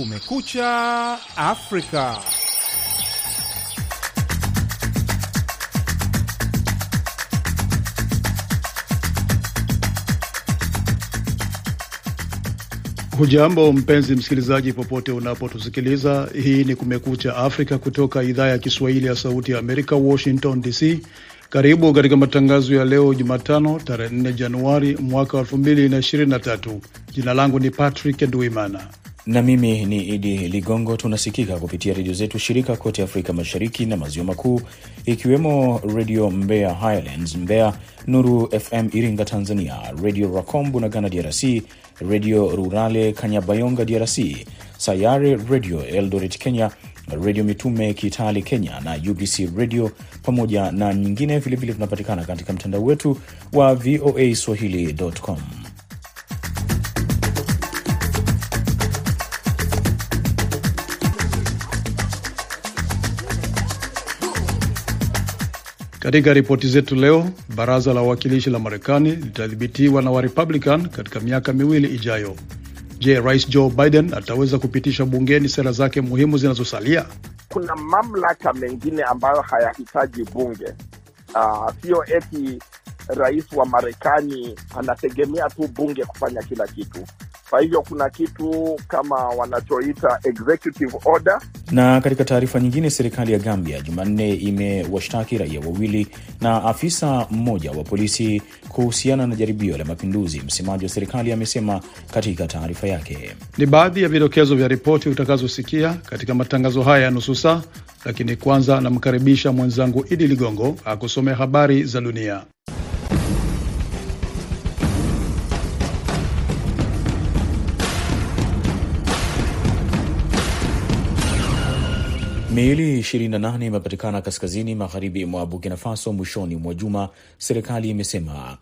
Kumekucha Afrika. Hujambo mpenzi msikilizaji, popote unapotusikiliza. Hii ni Kumekucha Afrika kutoka idhaa ya Kiswahili ya Sauti ya Amerika, Washington DC. Karibu katika matangazo ya leo Jumatano, tarehe 4 Januari mwaka 2023. Jina langu ni Patrick Ndwimana na mimi ni Idi Ligongo. Tunasikika kupitia redio zetu shirika kote Afrika Mashariki na Maziwa Makuu, ikiwemo Redio Mbeya Highlands Mbeya, Nuru FM Iringa Tanzania, Redio na ghana DRC, Redio Rurale Kanyabayonga DRC, Sayare Redio Eldoret Kenya, Redio Mitume Kitale Kenya na UBC Radio pamoja na nyingine. Vilevile tunapatikana katika mtandao wetu wa VOA swahili.com. Katika ripoti zetu leo, baraza la wawakilishi la Marekani litadhibitiwa na Warepublican katika miaka miwili ijayo. Je, Rais Joe Biden ataweza kupitisha bungeni sera zake muhimu zinazosalia? Kuna mamlaka mengine ambayo hayahitaji bunge. Sio siyo eti rais wa Marekani anategemea tu bunge kufanya kila kitu. Kwa hivyo kuna kitu kama wanachoita executive order. Na katika taarifa nyingine, serikali ya Gambia Jumanne imewashtaki raia wawili na afisa mmoja wa polisi kuhusiana na jaribio la mapinduzi. Msemaji wa serikali amesema katika taarifa yake. Ni baadhi ya vidokezo vya ripoti utakazosikia katika matangazo haya ya nusu saa, lakini kwanza namkaribisha mwenzangu Idi Ligongo akusomea habari za dunia. Miili 28 imepatikana kaskazini magharibi mwa Burkina Faso mwishoni mwa juma, serikali imesema.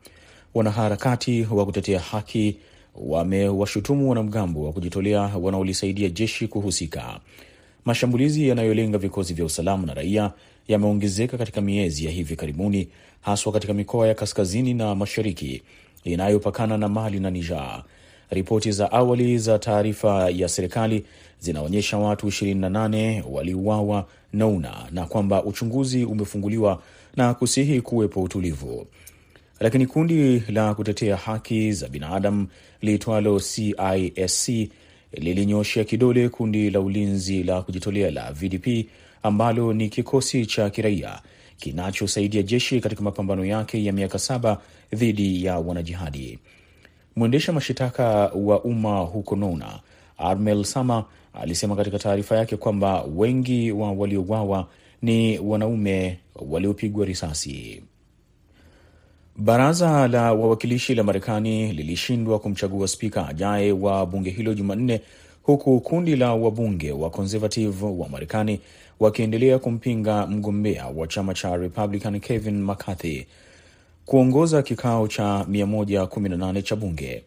Wanaharakati wa kutetea haki wamewashutumu wanamgambo wa kujitolea wanaolisaidia jeshi kuhusika. Mashambulizi yanayolenga vikosi vya usalama na raia yameongezeka katika miezi ya hivi karibuni, haswa katika mikoa ya kaskazini na mashariki inayopakana na Mali na Niger. Ripoti za awali za taarifa ya serikali zinaonyesha watu 28 waliuawa Nouna na kwamba uchunguzi umefunguliwa na kusihi kuwepo utulivu, lakini kundi la kutetea haki za binadamu liitwalo CISC lilinyoshea kidole kundi la ulinzi la kujitolea la VDP ambalo ni kikosi cha kiraia kinachosaidia jeshi katika mapambano yake ya miaka saba dhidi ya wanajihadi. Mwendesha mashitaka wa umma huko Nouna Armel Sama alisema katika taarifa yake kwamba wengi wa waliouawa ni wanaume waliopigwa risasi. Baraza la wawakilishi la Marekani lilishindwa kumchagua spika ajaye wa bunge hilo Jumanne, huku kundi la wabunge wa conservative wa Marekani wakiendelea kumpinga mgombea wa chama cha Republican Kevin McCarthy kuongoza kikao cha 118 cha bunge.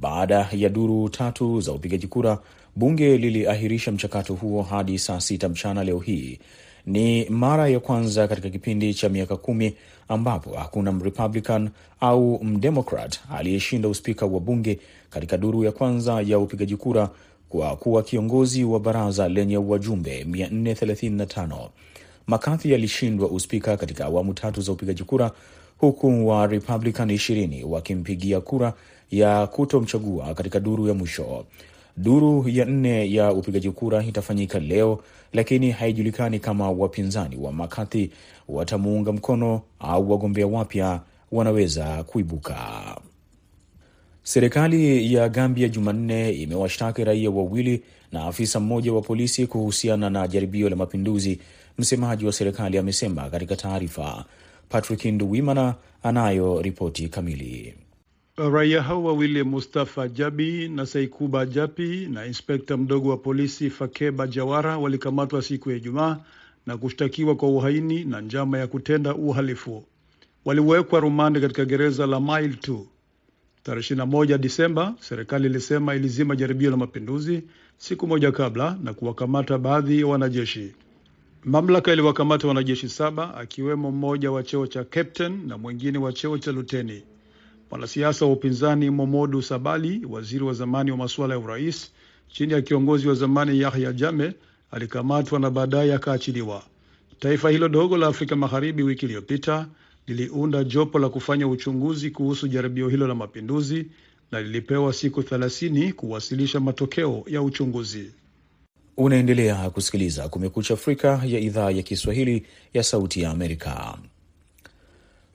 Baada ya duru tatu za upigaji kura, bunge liliahirisha mchakato huo hadi saa sita mchana leo hii. Ni mara ya kwanza katika kipindi cha miaka kumi ambapo hakuna mrepublican au mdemokrat aliyeshinda uspika wa bunge katika duru ya kwanza ya upigaji kura kwa kuwa kiongozi wa baraza lenye wajumbe 435. McCarthy alishindwa uspika katika awamu tatu za upigaji kura huku wa Republican 20 wakimpigia kura ya kutomchagua katika duru ya mwisho. Duru ya nne ya upigaji kura itafanyika leo, lakini haijulikani kama wapinzani wa McCarthy watamuunga mkono au wagombea wapya wanaweza kuibuka. Serikali ya Gambia Jumanne imewashtaki raia wawili na afisa mmoja wa polisi kuhusiana na jaribio la mapinduzi. Msemaji wa serikali amesema katika taarifa. Patrick Nduwimana anayo ripoti kamili. Raia hao wawili Mustafa Jabi na Saikuba Japi na inspekta mdogo wa polisi Fakeba Jawara walikamatwa siku ya Ijumaa na kushtakiwa kwa uhaini na njama ya kutenda uhalifu. Waliwekwa rumande katika gereza la Mile 2. Tarehe 21 Disemba, serikali ilisema ilizima jaribio la mapinduzi siku moja kabla na kuwakamata baadhi ya wanajeshi. Mamlaka iliwakamata wanajeshi saba akiwemo mmoja wa cheo cha captain na mwingine wa cheo cha luteni. Mwanasiasa wa upinzani Momodu Sabali, waziri wa zamani wa masuala ya urais, chini ya kiongozi wa zamani Yahya Jammeh alikamatwa na baadaye akaachiliwa. Taifa hilo dogo la Afrika Magharibi wiki iliyopita liliunda jopo la kufanya uchunguzi kuhusu jaribio hilo la mapinduzi na lilipewa siku thelathini kuwasilisha matokeo ya uchunguzi. Unaendelea kusikiliza Kumekucha Afrika ya idhaa ya Kiswahili ya Sauti ya Amerika.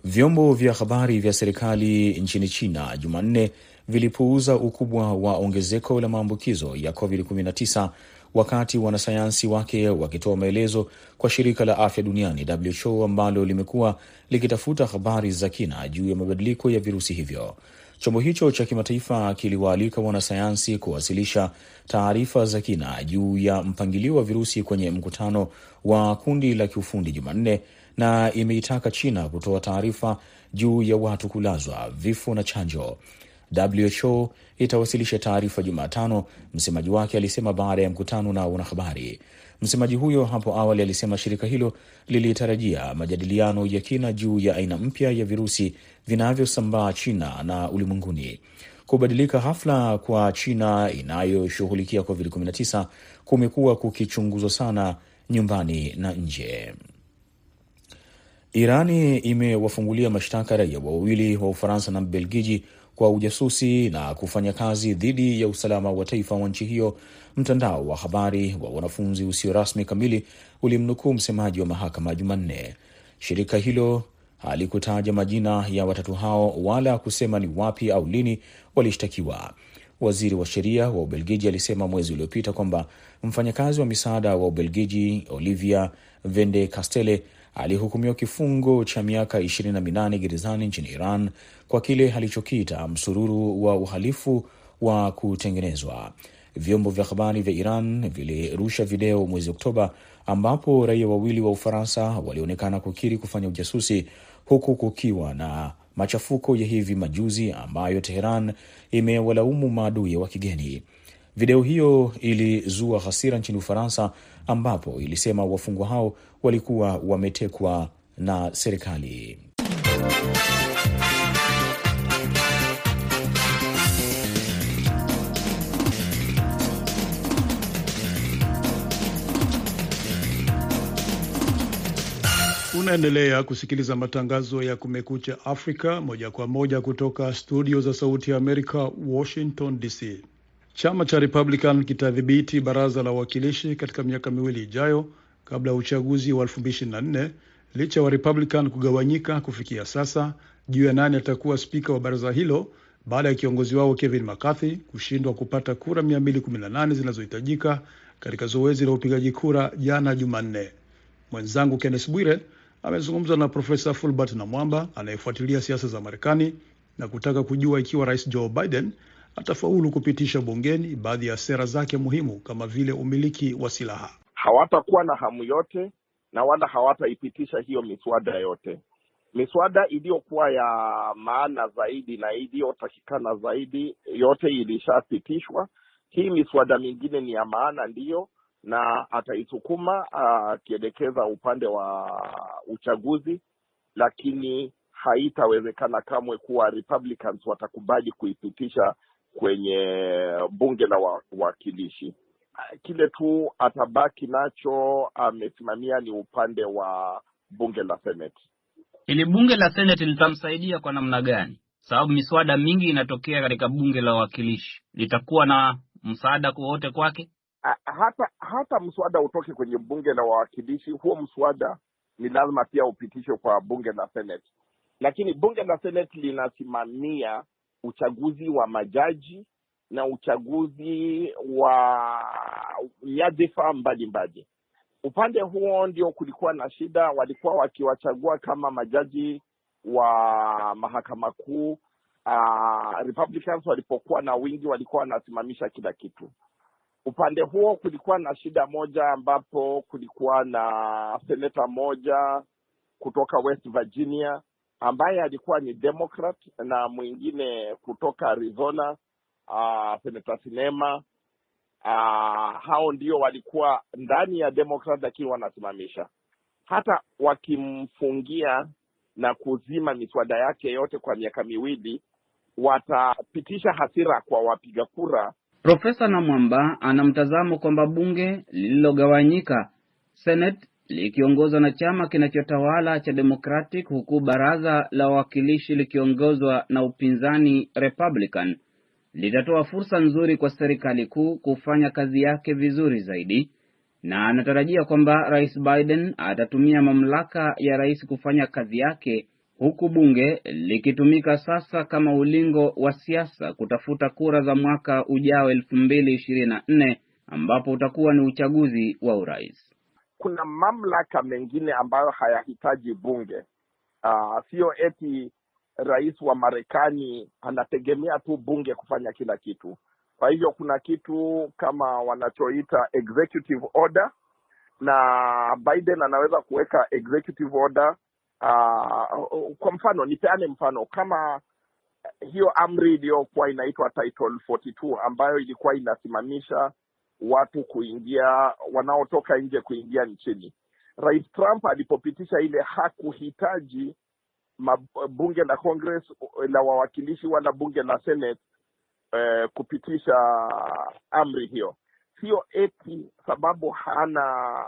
Vyombo vya habari vya serikali nchini China Jumanne vilipuuza ukubwa wa ongezeko la maambukizo ya COVID-19 wakati wanasayansi wake wakitoa maelezo kwa shirika la afya duniani WHO ambalo limekuwa likitafuta habari za kina juu ya mabadiliko ya virusi hivyo. Chombo hicho cha kimataifa kiliwaalika wanasayansi kuwasilisha taarifa za kina juu ya mpangilio wa virusi kwenye mkutano wa kundi la kiufundi Jumanne, na imeitaka China kutoa taarifa juu ya watu kulazwa, vifo na chanjo. WHO itawasilisha taarifa Jumatano, msemaji wake alisema baada ya mkutano na wanahabari. Msemaji huyo hapo awali alisema shirika hilo lilitarajia majadiliano ya kina juu ya aina mpya ya virusi vinavyosambaa China na ulimwenguni. Kubadilika hafla kwa China inayoshughulikia COVID-19 kumekuwa kukichunguzwa sana nyumbani na nje. Irani imewafungulia mashtaka raia wawili wa Ufaransa na Mbelgiji kwa ujasusi na kufanya kazi dhidi ya usalama wa taifa wa nchi hiyo. Mtandao wa habari wa wanafunzi usio rasmi kamili ulimnukuu msemaji wa mahakama Jumanne. Shirika hilo halikutaja majina ya watatu hao wala kusema ni wapi au lini walishtakiwa. Waziri wa sheria wa Ubelgiji alisema mwezi uliopita kwamba mfanyakazi wa misaada wa Ubelgiji Olivia Vende Castele alihukumiwa kifungo cha miaka ishirini na minane gerezani nchini Iran kwa kile alichokiita msururu wa uhalifu wa kutengenezwa. Vyombo vya habari vya Iran vilirusha video mwezi Oktoba ambapo raia wawili wa Ufaransa walionekana kukiri kufanya ujasusi huku kukiwa na machafuko ya hivi majuzi ambayo Teheran imewalaumu maadui wa kigeni. Video hiyo ilizua hasira nchini Ufaransa ambapo ilisema wafungwa hao walikuwa wametekwa na serikali. Unaendelea kusikiliza matangazo ya Kumekucha Afrika moja kwa moja kutoka studio za Sauti ya Amerika, Washington DC. Chama cha Republican kitadhibiti baraza la wawakilishi katika miaka miwili ijayo kabla ya uchaguzi wa 2024 licha ya wa Republican kugawanyika kufikia sasa juu ya nani atakuwa spika wa baraza hilo baada ya kiongozi wao Kevin McCarthy kushindwa kupata kura 218 zinazohitajika katika zoezi la upigaji kura jana Jumanne. Mwenzangu Kenneth Bwire amezungumza na Profesa Fulbert Namwamba anayefuatilia siasa za Marekani na kutaka kujua ikiwa Rais Joe Biden atafaulu kupitisha bungeni baadhi ya sera zake muhimu kama vile umiliki wa silaha. Hawatakuwa na hamu yote na wala hawataipitisha hiyo miswada yote. Miswada iliyokuwa ya maana zaidi na iliyotakikana zaidi yote ilishapitishwa. Hii miswada mingine ni ya maana ndiyo, na ataisukuma akielekeza upande wa uchaguzi, lakini haitawezekana kamwe kuwa Republicans watakubali kuipitisha kwenye bunge la wawakilishi. Kile tu atabaki nacho amesimamia ni upande wa bunge la Senate. Ili bunge la Senate litamsaidia kwa namna gani? Sababu miswada mingi inatokea katika bunge la wawakilishi, litakuwa na msaada wowote kwake? Hata hata mswada utoke kwenye bunge la wawakilishi, huo mswada ni lazima pia upitishwe kwa bunge la Senate, lakini bunge la Senate linasimamia uchaguzi wa majaji na uchaguzi wa nyadhifa mbalimbali. Upande huo ndio kulikuwa na shida, walikuwa wakiwachagua kama majaji wa mahakama kuu. Uh, Republicans walipokuwa na wingi walikuwa wanasimamisha kila kitu. Upande huo kulikuwa na shida moja, ambapo kulikuwa na seneta moja kutoka West Virginia ambaye alikuwa ni Democrat na mwingine kutoka Arizona uh, seneta Sinema uh, hao ndio walikuwa ndani ya Democrat, lakini wanasimamisha. Hata wakimfungia na kuzima miswada yake yote kwa miaka miwili, watapitisha hasira kwa wapiga kura Profesa Namwamba ana mtazamo kwamba bunge lililogawanyika, Senate likiongozwa na chama kinachotawala cha Democratic, huku baraza la wawakilishi likiongozwa na upinzani Republican, litatoa fursa nzuri kwa serikali kuu kufanya kazi yake vizuri zaidi, na anatarajia kwamba Rais Biden atatumia mamlaka ya rais kufanya kazi yake huku bunge likitumika sasa kama ulingo wa siasa kutafuta kura za mwaka ujao elfu mbili ishirini na nne ambapo utakuwa ni uchaguzi wa urais. Kuna mamlaka mengine ambayo hayahitaji bunge. Uh, sio eti rais wa Marekani anategemea tu bunge kufanya kila kitu. Kwa hivyo kuna kitu kama wanachoita executive order, na Biden anaweza kuweka executive order Uh, kwa mfano nipeane mfano kama hiyo amri iliyokuwa inaitwa Title 42 ambayo ilikuwa inasimamisha watu kuingia wanaotoka nje kuingia nchini. Rais Trump alipopitisha ile hakuhitaji bunge la Congress la wawakilishi wala bunge la Senate eh, kupitisha amri hiyo. Sio eti sababu hana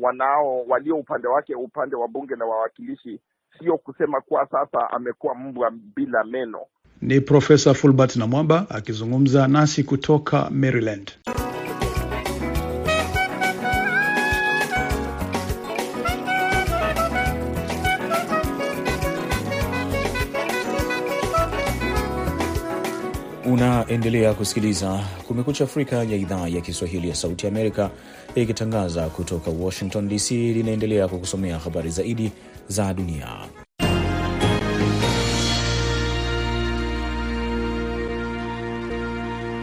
wanao walio upande wake upande wa bunge la wawakilishi, sio kusema kuwa sasa amekuwa mbwa bila meno. Ni Profesa Fulbert Namwamba akizungumza nasi kutoka Maryland. Unaendelea kusikiliza Kumekucha Afrika ya idhaa ya Kiswahili ya Sauti Amerika ikitangaza kutoka Washington DC. Linaendelea kukusomea habari zaidi za dunia.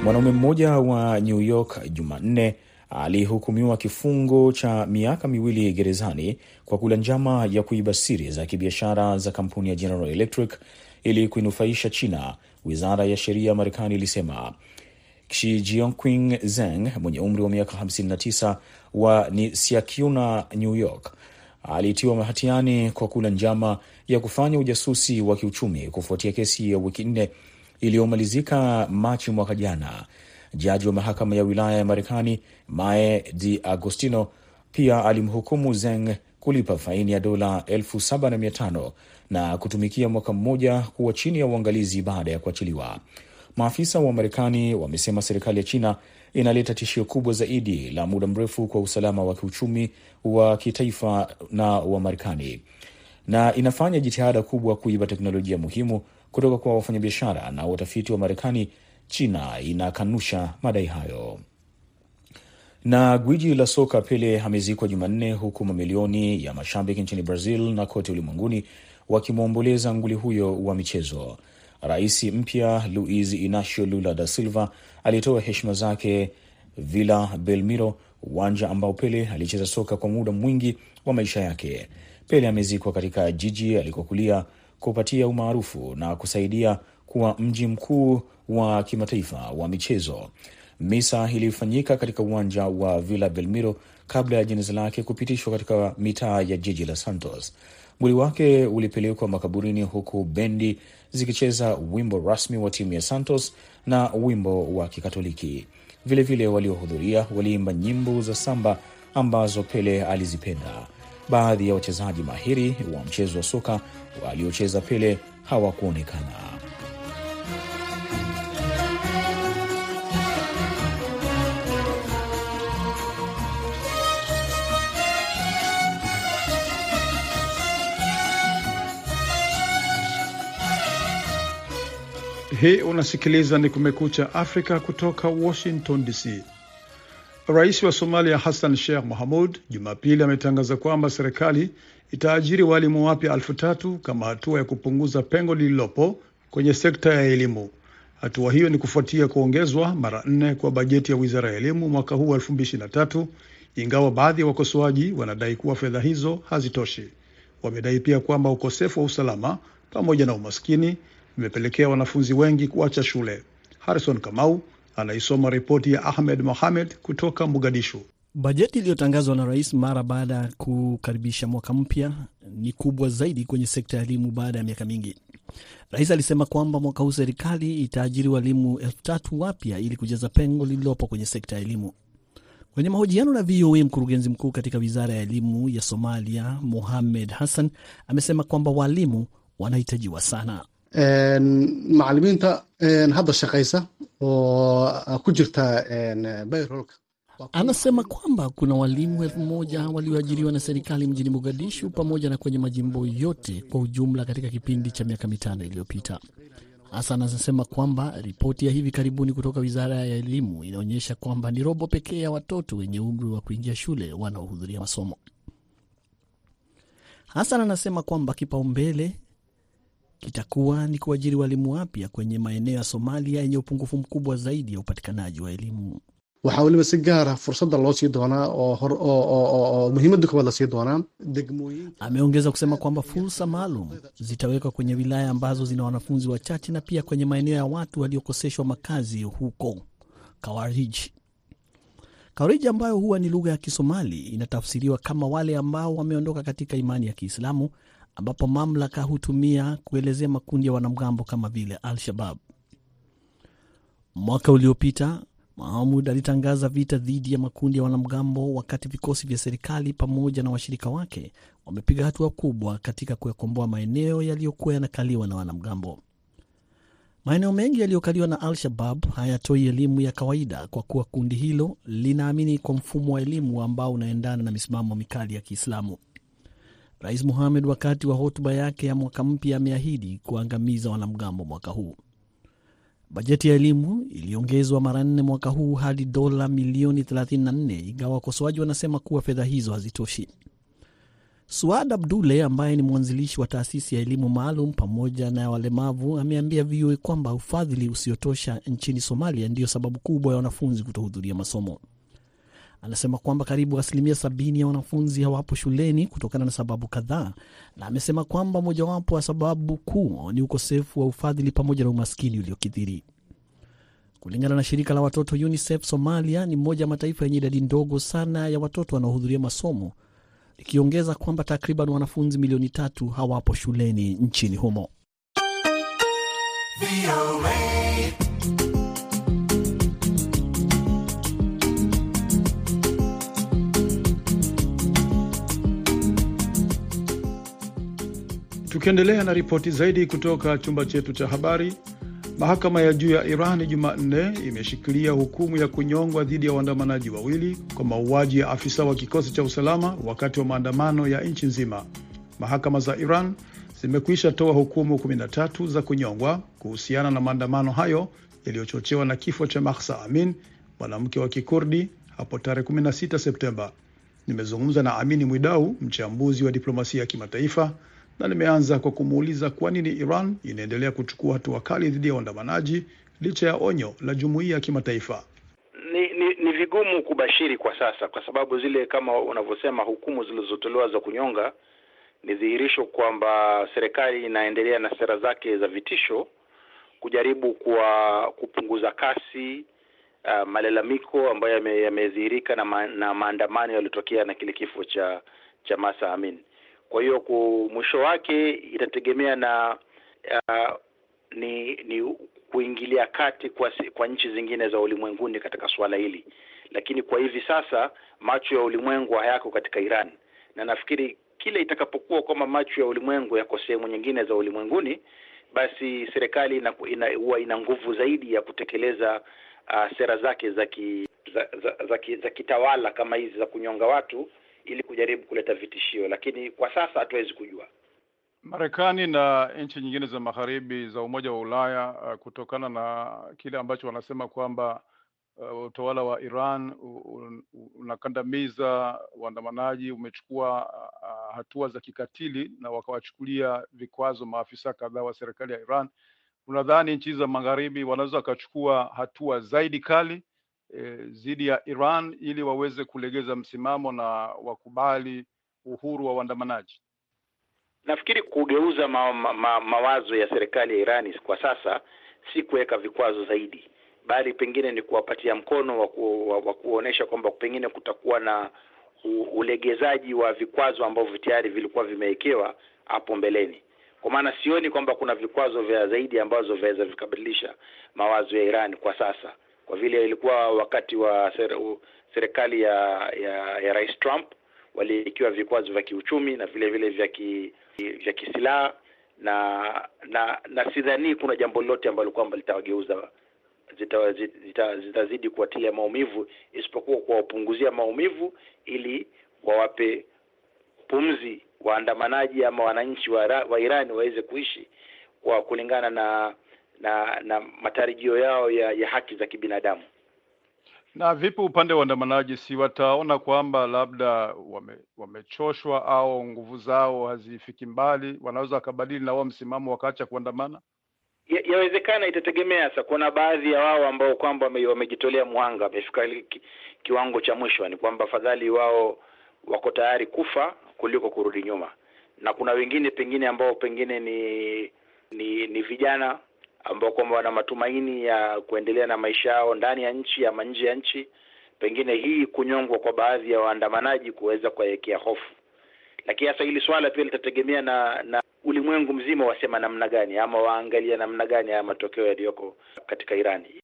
Mwanaume mmoja wa New York Jumanne alihukumiwa kifungo cha miaka miwili gerezani kwa kula njama ya kuiba siri za kibiashara za kampuni ya General Electric ili kuinufaisha China. Wizara ya sheria ya Marekani ilisema Xi Jinping Zeng mwenye umri wa miaka 59 wa Nisiakiuna, New York alitiwa mahatiani kwa kula njama ya kufanya ujasusi wa kiuchumi kufuatia kesi ya wiki nne iliyomalizika Machi mwaka jana. Jaji wa mahakama ya wilaya ya Marekani Mae Di Agostino pia alimhukumu Zeng kulipa faini ya dola elfu saba na mia tano na kutumikia mwaka mmoja kuwa chini ya uangalizi baada ya kuachiliwa. Maafisa wa Marekani wamesema serikali ya China inaleta tishio kubwa zaidi la muda mrefu kwa usalama wa kiuchumi wa kitaifa na wa Marekani, na inafanya jitihada kubwa kuiba teknolojia muhimu kutoka kwa wafanyabiashara na watafiti wa Marekani. China inakanusha madai hayo. Na gwiji la soka Pele amezikwa Jumanne, huku mamilioni ya mashabiki nchini Brazil na kote ulimwenguni wakimwomboleza nguli huyo wa michezo. Rais mpya Luiz Inacio Lula da Silva alitoa heshima zake Villa Belmiro, uwanja ambao Pele alicheza soka kwa muda mwingi wa maisha yake. Pele amezikwa katika jiji alikokulia kupatia umaarufu na kusaidia kuwa mji mkuu wa kimataifa wa michezo. Misa ilifanyika katika uwanja wa Villa Belmiro kabla ya jeneza lake kupitishwa katika mitaa ya jiji la Santos. Mwili wake ulipelekwa makaburini huku bendi zikicheza wimbo rasmi wa timu ya Santos na wimbo wa Kikatoliki. Vilevile waliohudhuria waliimba nyimbo za samba ambazo Pele alizipenda. Baadhi ya wachezaji mahiri wa mchezo wa soka waliocheza Pele hawakuonekana. Hii unasikiliza ni Kumekucha Afrika kutoka Washington DC. Rais wa Somalia Hassan Sheikh Mohamud Jumapili ametangaza kwamba serikali itaajiri walimu wapya elfu tatu kama hatua ya kupunguza pengo lililopo kwenye sekta ya elimu. Hatua hiyo ni kufuatia kuongezwa mara nne kwa bajeti ya wizara ya elimu mwaka huu wa 2023 ingawa baadhi ya wakosoaji wanadai kuwa fedha hizo hazitoshi. Wamedai pia kwamba ukosefu wa usalama pamoja na umaskini imepelekea wanafunzi wengi kuacha shule. Harrison Kamau anaisoma ripoti ya Ahmed Mohamed kutoka Mogadishu. Bajeti iliyotangazwa na rais mara baada ya kukaribisha mwaka mpya ni kubwa zaidi kwenye sekta ya elimu baada ya miaka mingi. Rais alisema kwamba mwaka huu serikali itaajiri walimu elfu tatu wapya ili kujaza pengo lililopo kwenye sekta ya elimu. Kwenye mahojiano na VOA, mkurugenzi mkuu katika wizara ya elimu ya Somalia Mohamed Hassan amesema kwamba walimu wanahitajiwa sana. Macalimiinta hadda shaqaysa oo ku jirta bayrolka Anasema kwamba kuna walimu elfu moja walioajiriwa na serikali mjini Mogadishu pamoja na kwenye majimbo yote kwa ujumla katika kipindi cha miaka mitano iliyopita. Hasan anasema kwamba ripoti ya hivi karibuni kutoka wizara ya elimu inaonyesha kwamba ni robo pekee ya watoto wenye umri wa kuingia shule wanaohudhuria masomo. Hasan anasema kwamba kipaumbele kitakuwa ni kuajiri walimu wapya kwenye maeneo ya Somalia yenye upungufu mkubwa zaidi ya upatikanaji wa elimu. waxaa weliba si gaara fursadda loo sii doonaa oo muhiimadda koowaad la sii doonaa degmooyin Ameongeza kusema kwamba fursa maalum zitawekwa kwenye wilaya ambazo zina wanafunzi wachache na pia kwenye maeneo ya watu waliokoseshwa makazi huko Kawariji. Kawariji ambayo huwa ni lugha ya Kisomali inatafsiriwa kama wale ambao wameondoka katika imani ya Kiislamu, ambapo mamlaka hutumia kuelezea makundi ya wanamgambo kama vile Al-Shabab. Mwaka uliopita Mahamud alitangaza vita dhidi ya makundi ya wanamgambo wakati vikosi vya serikali pamoja na washirika wake wamepiga hatua kubwa katika kuyakomboa maeneo yaliyokuwa yanakaliwa na wanamgambo. Maeneo mengi yaliyokaliwa na Al-Shabab hayatoi elimu ya kawaida kwa kuwa kundi hilo linaamini kwa mfumo wa elimu ambao unaendana na misimamo mikali ya Kiislamu. Rais Mohamed wakati wa hotuba yake ya mwaka mpya ameahidi kuangamiza wanamgambo mwaka huu. Bajeti ya elimu iliongezwa mara nne mwaka huu hadi dola milioni 34 ingawa wakosoaji wanasema kuwa fedha hizo hazitoshi. Suad Abdule ambaye ni mwanzilishi wa taasisi ya elimu maalum pamoja na walemavu ameambia VOA kwamba ufadhili usiotosha nchini Somalia ndiyo sababu kubwa ya wanafunzi kutohudhuria masomo. Anasema kwamba karibu asilimia sabini ya wanafunzi hawapo shuleni kutokana na sababu kadhaa, na amesema kwamba mojawapo ya sababu kuu ni ukosefu wa ufadhili pamoja na umaskini uliokithiri. Kulingana na shirika la watoto UNICEF, Somalia ni moja ya mataifa yenye idadi ndogo sana ya watoto wanaohudhuria masomo, likiongeza kwamba takriban wanafunzi milioni tatu hawapo shuleni nchini humo. Tukiendelea na ripoti zaidi kutoka chumba chetu cha habari, mahakama ya juu ya Iran Jumanne imeshikilia hukumu ya kunyongwa dhidi ya waandamanaji wawili kwa mauaji ya afisa wa kikosi cha usalama wakati wa maandamano ya nchi nzima. Mahakama za Iran zimekwisha toa hukumu 13 za kunyongwa kuhusiana na maandamano hayo yaliyochochewa na kifo cha Mahsa Amin, mwanamke wa Kikurdi hapo tarehe 16 Septemba. Nimezungumza na Amini Mwidau, mchambuzi wa diplomasia ya kimataifa na nimeanza kwa kumuuliza kwa nini Iran inaendelea kuchukua hatua kali dhidi ya waandamanaji licha ya onyo la jumuiya ya kimataifa. Ni, ni ni vigumu kubashiri kwa sasa, kwa sababu zile kama unavyosema hukumu zilizotolewa za kunyonga ni dhihirisho kwamba serikali inaendelea na sera zake za vitisho kujaribu kwa kupunguza kasi uh, malalamiko ambayo yamedhihirika na, ma, na maandamano yaliyotokea na kile kifo cha cha Masa Amin. Kwa hiyo mwisho wake itategemea na uh, ni ni kuingilia kati kwa, kwa nchi zingine za ulimwenguni katika suala hili, lakini kwa hivi sasa macho ya ulimwengu hayako katika Iran, na nafikiri kile itakapokuwa kwamba macho ya ulimwengu yako sehemu nyingine za ulimwenguni, basi serikali huwa ina, ina, ina nguvu zaidi ya kutekeleza uh, sera zake za ki, za, za, za, za kitawala kama hizi za kunyonga watu ili kujaribu kuleta vitishio, lakini kwa sasa hatuwezi kujua. Marekani na nchi nyingine za magharibi za Umoja wa Ulaya uh, kutokana na kile ambacho wanasema kwamba uh, utawala wa Iran unakandamiza waandamanaji, umechukua uh, hatua za kikatili na wakawachukulia vikwazo maafisa kadhaa wa serikali ya Iran. Unadhani nchi za magharibi wanaweza wakachukua hatua zaidi kali dhidi ya Iran ili waweze kulegeza msimamo na wakubali uhuru wa waandamanaji? Nafikiri kugeuza ma, ma, ma, mawazo ya serikali ya Irani kwa sasa si kuweka vikwazo zaidi, bali pengine ni kuwapatia mkono wa, waku, wa, wa kuonesha kwamba pengine kutakuwa na ulegezaji wa vikwazo ambavyo tayari vilikuwa vimewekewa hapo mbeleni. kwa maana sioni kwamba kuna vikwazo vya zaidi ambazo vinaweza vikabadilisha mawazo ya Iran kwa sasa, kwa vile ilikuwa wakati wa ser, serikali ya, ya ya Rais Trump waliwekewa vikwazo vya kiuchumi na vile vile vya ki, vya kisilaha na na na sidhani kuna jambo lolote ambalo kwamba litawageuza zitazidi zita, zita, zita kuwatilia maumivu isipokuwa kuwapunguzia maumivu ili wawape pumzi waandamanaji ama wananchi wa, wa Iran waweze kuishi kwa kulingana na na na matarajio yao ya, ya haki za kibinadamu. Na vipi upande wa waandamanaji, si wataona kwamba labda wame, wamechoshwa au nguvu zao hazifiki mbali, wanaweza wakabadili na wao msimamo wakaacha kuandamana? Ya, yawezekana, itategemea. Sasa kuna baadhi ya wao ambao kwamba wamejitolea mwanga, wamefika ki, kiwango cha mwisho, ni kwamba fadhali wao wako tayari kufa kuliko kurudi nyuma, na kuna wengine pengine ambao pengine ni ni, ni vijana ambao kwamba wana matumaini ya kuendelea na maisha yao ndani ya nchi ama nje ya nchi. Pengine hii kunyongwa kwa baadhi ya waandamanaji kuweza kuwawekea hofu, lakini hasa hili swala pia litategemea na na ulimwengu mzima wasema namna gani ama waangalia namna gani haya matokeo yaliyoko katika Irani.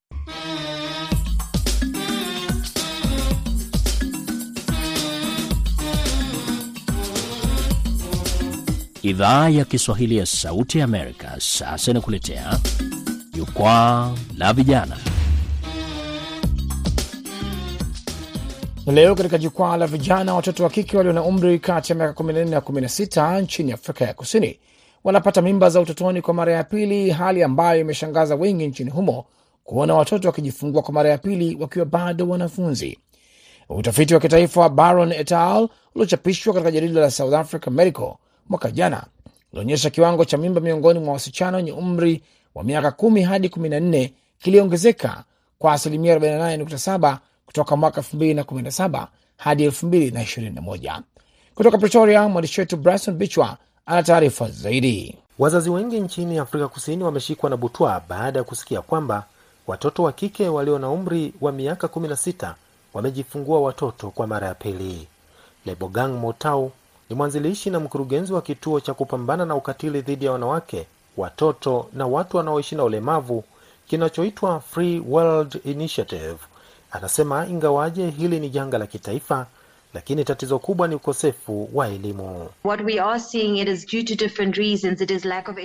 Idhaa ya Kiswahili ya Sauti ya Amerika sasa inakuletea Jukwaa la Vijana. Leo katika Jukwaa la Vijana, watoto wa kike walio na umri kati ya miaka 14 na 16 nchini Afrika ya Kusini wanapata mimba za utotoni kwa mara ya pili, hali ambayo imeshangaza wengi nchini humo kuona watoto wakijifungua kwa mara ya pili wakiwa bado wanafunzi. Utafiti wa kitaifa wa Baron et al uliochapishwa katika jarida la South Africa Medical mwaka jana ulionyesha kiwango cha mimba miongoni mwa wasichana wenye umri wa miaka kumi hadi kumi na nne kiliongezeka kwa asilimia 48.7 kutoka mwaka 2017 hadi 2021. Kutoka Pretoria, mwandishi wetu Bryson Bichwa ana taarifa zaidi. Wazazi wengi nchini Afrika Kusini wameshikwa na butwa baada ya kusikia kwamba watoto wa kike walio na umri wa miaka 16 wamejifungua watoto kwa mara ya pili. Lebogang Motau ni mwanzilishi na mkurugenzi wa kituo cha kupambana na ukatili dhidi ya wanawake, watoto na watu wanaoishi na ulemavu kinachoitwa Free World Initiative. Anasema ingawaje hili ni janga la kitaifa, lakini tatizo kubwa ni ukosefu wa elimu.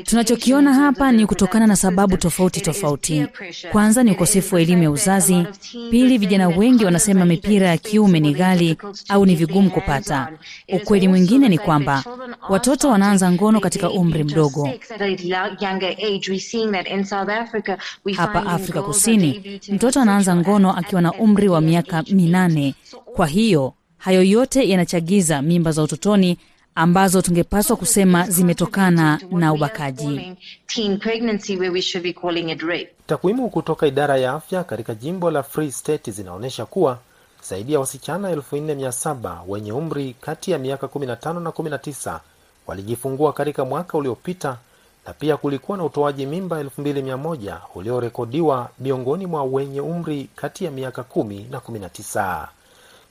Tunachokiona hapa ni kutokana na sababu tofauti tofauti. Kwanza ni ukosefu wa elimu ya uzazi. Pili, vijana wengi wanasema mipira ya kiume ni ghali au ni vigumu kupata. Ukweli mwingine ni kwamba watoto wanaanza ngono katika umri mdogo. Hapa Afrika Kusini, mtoto anaanza ngono akiwa na umri wa miaka minane. Kwa hiyo hayo yote yanachagiza mimba za utotoni ambazo tungepaswa kusema zimetokana na ubakaji. Takwimu kutoka idara ya afya katika jimbo la Free State zinaonyesha kuwa zaidi ya wasichana 4700 wenye umri kati ya miaka 15 na 19 walijifungua katika mwaka uliopita, na pia kulikuwa na utoaji mimba 2100 uliorekodiwa miongoni mwa wenye umri kati ya miaka 10 na 19.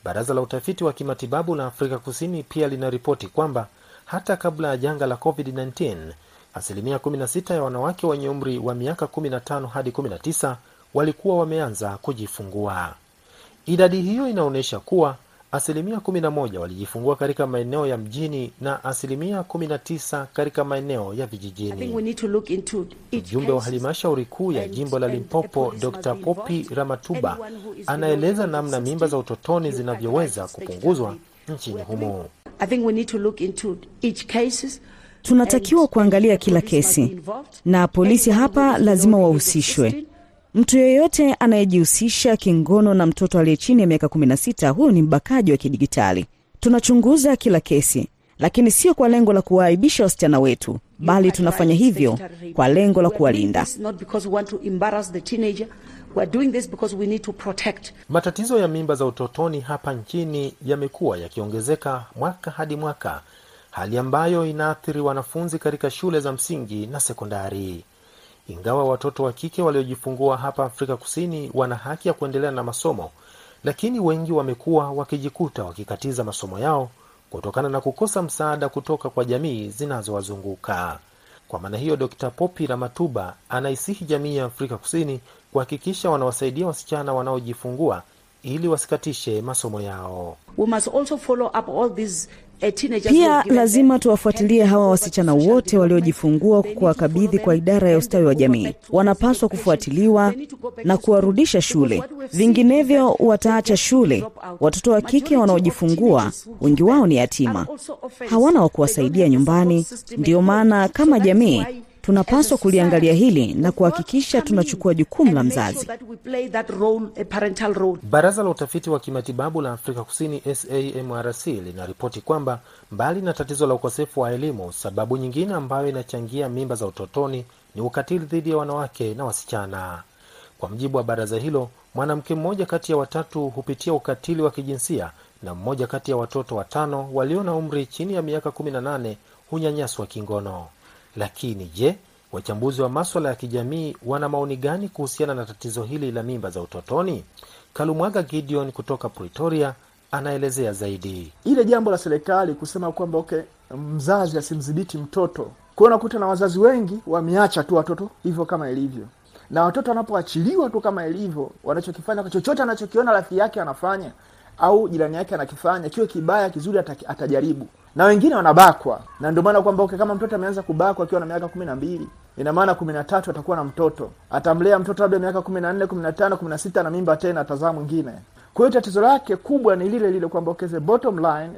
Baraza la utafiti wa kimatibabu la Afrika Kusini pia linaripoti kwamba hata kabla ya janga la COVID-19 asilimia 16 ya wanawake wenye umri wa miaka 15 hadi 19 walikuwa wameanza kujifungua. Idadi hiyo inaonyesha kuwa asilimia 11 walijifungua katika maeneo ya mjini na asilimia 19 katika maeneo ya vijijini. Mjumbe wa halmashauri kuu ya jimbo la Limpopo, Dr Popi Ramatuba, anaeleza namna mimba za utotoni zinavyoweza kupunguzwa nchini humo. Tunatakiwa kuangalia kila kesi na polisi hapa lazima wahusishwe. Mtu yeyote anayejihusisha kingono na mtoto aliye chini ya miaka 16, huyo ni mbakaji wa kidigitali. Tunachunguza kila kesi, lakini sio kwa lengo la kuwaaibisha wasichana wetu, bali tunafanya hivyo kwa lengo la kuwalinda. Matatizo ya mimba za utotoni hapa nchini yamekuwa yakiongezeka mwaka hadi mwaka, hali ambayo inaathiri wanafunzi katika shule za msingi na sekondari. Ingawa watoto wa kike waliojifungua hapa Afrika Kusini wana haki ya kuendelea na masomo, lakini wengi wamekuwa wakijikuta wakikatiza masomo yao kutokana na kukosa msaada kutoka kwa jamii zinazowazunguka. Kwa maana hiyo, Dkt. Popi Ramatuba anaisihi jamii ya Afrika Kusini kuhakikisha wanawasaidia wasichana wanaojifungua ili wasikatishe masomo yao. We must also follow up all these pia lazima tuwafuatilie hawa wasichana wote waliojifungua, kuwakabidhi kwa idara ya ustawi wa jamii. Wanapaswa kufuatiliwa na kuwarudisha shule, vinginevyo wataacha shule. Watoto wa kike wanaojifungua wengi wao ni yatima, hawana wa kuwasaidia nyumbani. Ndiyo maana kama jamii tunapaswa kuliangalia hili na kuhakikisha tunachukua jukumu la mzazi. Baraza la utafiti wa kimatibabu la Afrika Kusini SAMRC linaripoti kwamba mbali na tatizo la ukosefu wa elimu, sababu nyingine ambayo inachangia mimba za utotoni ni ukatili dhidi ya wanawake na wasichana. Kwa mjibu wa baraza hilo, mwanamke mmoja kati ya watatu hupitia ukatili wa kijinsia na mmoja kati ya watoto watano walio na umri chini ya miaka 18 hunyanyaswa kingono. Lakini je, wachambuzi wa maswala ya kijamii wana maoni gani kuhusiana na tatizo hili la mimba za utotoni? Kalumwaga Gideon kutoka Pretoria anaelezea zaidi. Ile jambo la serikali kusema kwamba okay, mzazi asimdhibiti mtoto, kwao, unakuta na wazazi wengi wameacha tu watoto hivyo kama ilivyo, na watoto wanapoachiliwa tu kama ilivyo, wanachokifanya chochote anachokiona rafiki yake anafanya au jirani yake anakifanya, kiwe kibaya kizuri, atajaribu. Na wengine wanabakwa, na ndio maana kwamba kama mtoto ameanza kubakwa akiwa na miaka kumi na mbili ina maana kumi na tatu atakuwa na mtoto, atamlea mtoto labda miaka kumi na nne kumi na tano kumi na sita na mimba tena, atazaa mwingine. Kwa hiyo tatizo lake kubwa ni lile lile kwamba okay, the bottom line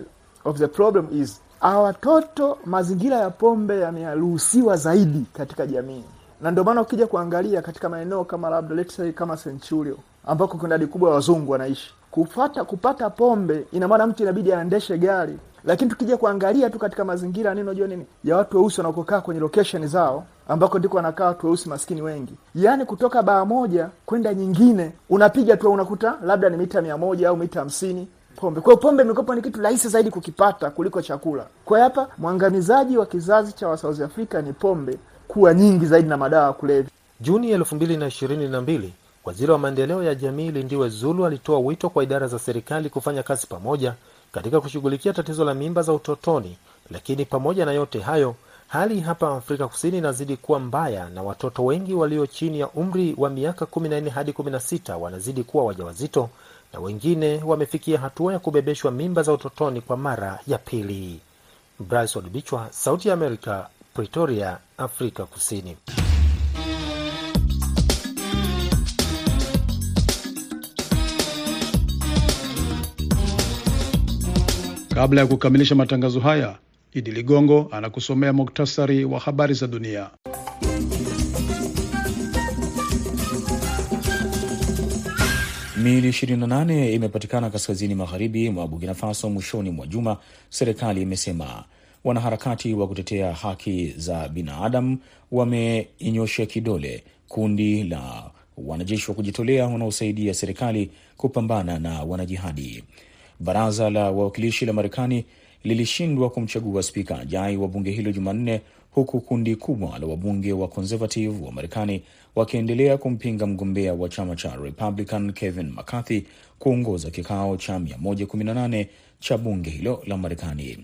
of the problem is watoto, mazingira ya pombe yameruhusiwa zaidi katika jamii, na ndio maana ukija kuangalia katika maeneo kama labda let's say kama Centurio ambako kuna idadi kubwa ya wazungu wanaishi, kufata kupata pombe ina maana mtu inabidi aendeshe gari lakini tukija kuangalia tu katika mazingira nini nini ya watu weusi wanakokaa kwenye location zao ambako ndiko wanakaa watu weusi maskini wengi yaani kutoka baa moja kwenda nyingine unapiga tu unakuta labda ni mita mia moja au mita hamsini pombe. Kwa pombe imekuwa ni kitu rahisi zaidi kukipata kuliko chakula. Kwa hapa mwangamizaji wa kizazi cha South Africa ni pombe kuwa nyingi zaidi na madawa ya kulevya. Juni 2022 waziri wa maendeleo ya jamii Lindiwe Zulu alitoa wito kwa idara za serikali kufanya kazi pamoja katika kushughulikia tatizo la mimba za utotoni. Lakini pamoja na yote hayo, hali hapa Afrika Kusini inazidi kuwa mbaya, na watoto wengi walio chini ya umri wa miaka 14 hadi 16 wanazidi kuwa wajawazito na wengine wamefikia hatua ya kubebeshwa mimba za utotoni kwa mara ya pili. Bryson Bichwa, Sauti ya Amerika, Pretoria, Afrika Kusini. Kabla ya kukamilisha matangazo haya, Idi Ligongo anakusomea muktasari wa habari za dunia. Miili 28 imepatikana kaskazini magharibi mwa Burkina Faso mwishoni mwa juma, serikali imesema. Wanaharakati wa kutetea haki za binadamu wameinyosha kidole kundi la wanajeshi wa kujitolea wanaosaidia serikali kupambana na wanajihadi. Baraza la wawakilishi la Marekani lilishindwa kumchagua spika ajai wa bunge hilo Jumanne, huku kundi kubwa la wabunge wa conservative wa Marekani wakiendelea kumpinga mgombea wa chama cha Republican Kevin McCarthy kuongoza kikao cha 118 cha bunge hilo la Marekani.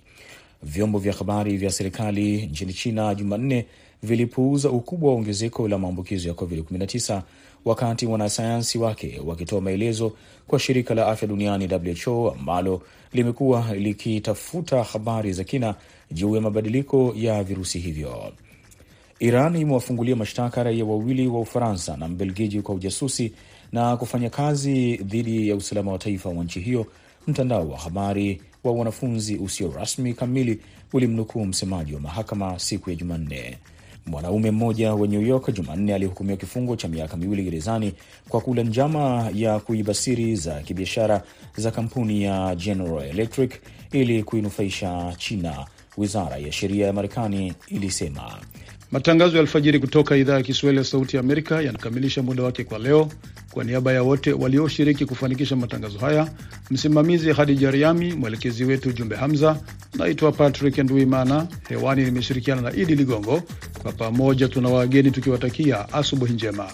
Vyombo vya habari vya serikali nchini China Jumanne vilipuuza ukubwa wa ongezeko la maambukizo ya COVID-19 wakati wanasayansi wake wakitoa maelezo kwa shirika la afya duniani WHO ambalo limekuwa likitafuta habari za kina juu ya mabadiliko ya virusi hivyo. Iran imewafungulia mashtaka raia wawili wa Ufaransa na Mbelgiji kwa ujasusi na kufanya kazi dhidi ya usalama wa taifa wa nchi hiyo. Mtandao wa habari wa wanafunzi usio rasmi kamili ulimnukuu msemaji wa mahakama siku ya Jumanne. Mwanaume mmoja wa New York Jumanne alihukumiwa kifungo cha miaka miwili gerezani kwa kula njama ya kuiba siri za kibiashara za kampuni ya General Electric ili kuinufaisha China, wizara ya sheria ya Marekani ilisema. Matangazo ya alfajiri kutoka idhaa ya Kiswahili ya Sauti ya Amerika yanakamilisha muda wake kwa leo. Kwa niaba ya wote walioshiriki kufanikisha matangazo haya, msimamizi Hadija Riami, mwelekezi wetu Jumbe Hamza, naitwa Patrick Nduimana. Hewani nimeshirikiana na Idi Ligongo. Kwa pamoja tuna wageni tukiwatakia asubuhi njema.